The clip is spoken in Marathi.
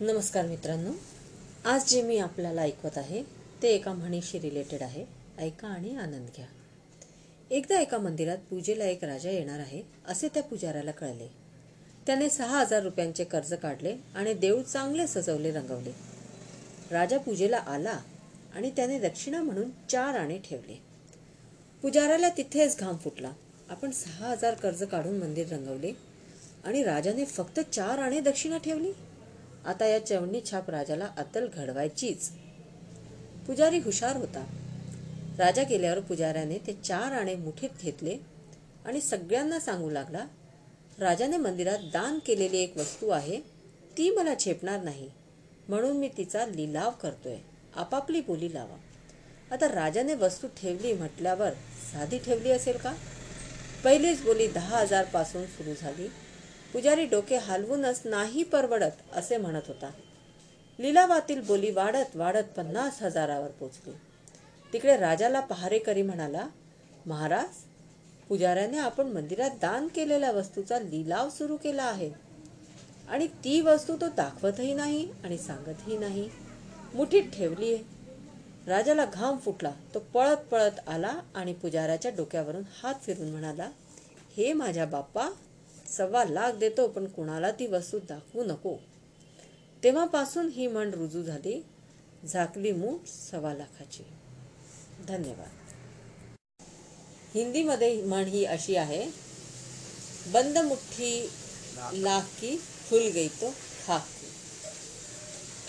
नमस्कार मित्रांनो. आज जे मी आपल्याला ऐकवत आहे ते एका म्हणीशी रिलेटेड आहे. ऐका आणि आनंद घ्या. एकदा एका मंदिरात पूजेला एक राजा येणार आहे असे त्या पुजाऱ्याला कळले. त्याने सहा हजार रुपयांचे कर्ज काढले आणि देऊळ चांगले सजवले रंगवले. राजा पूजेला आला आणि त्याने दक्षिणा म्हणून चार आणे ठेवले. पुजाऱ्याला तिथेच घाम फुटला. आपण सहा हजार कर्ज काढून मंदिर रंगवले आणि राजाने फक्त चार आणे दक्षिणा ठेवली? आता या चवणी छाप राजाला अतल घडवायचीच. पुजारी हुशार होता. राजा गेल्यावर पुजाऱ्याने ते चार आणे मुठीत घेतले आणि सगळ्यांना सांगू लागला राजाने मंदिरात दान केलेली एक वस्तू आहे ती मला झेपणार नाही. म्हणून मी तिचा लिलाव करतोय. आपापली बोली लावा. आता राजाने वस्तू ठेवली म्हटल्यावर साधी ठेवली असेल का? पहिलीच बोली दहा हजारपासून सुरू झाली. पुजारी डोके हलवूनच नाही परवडत असे म्हणत होता. लिलावातील बोली वाढत वाढत पन्नास हजारावर पोचली. तिकडे राजाला पहारेकरी म्हणाला महाराज पुजाऱ्याने आपण मंदिरात दान केलेल्या वस्तूचा लिलाव सुरू केला आहे. आणि ती वस्तू तो दाखवतही नाही आणि सांगतही नाही. मुठीत ठेवली आहे. राजाला घाम फुटला. तो पळत पळत आला आणि पुजाऱ्याच्या डोक्यावरून हात फिरून म्हणाला हे माझ्या बाप्पा सव्वा लाख देतो पण कुणाला ती वस्तू दाखवू नको. तेव्हापासून ही म्हण रुजू झाली. झाकली मूठ सव्वा लाखाची. धन्यवाद. हिंदीमध्ये म्हण ही अशी आहे बंद मुठ्ठी लाख की फुल गई तो खाक. की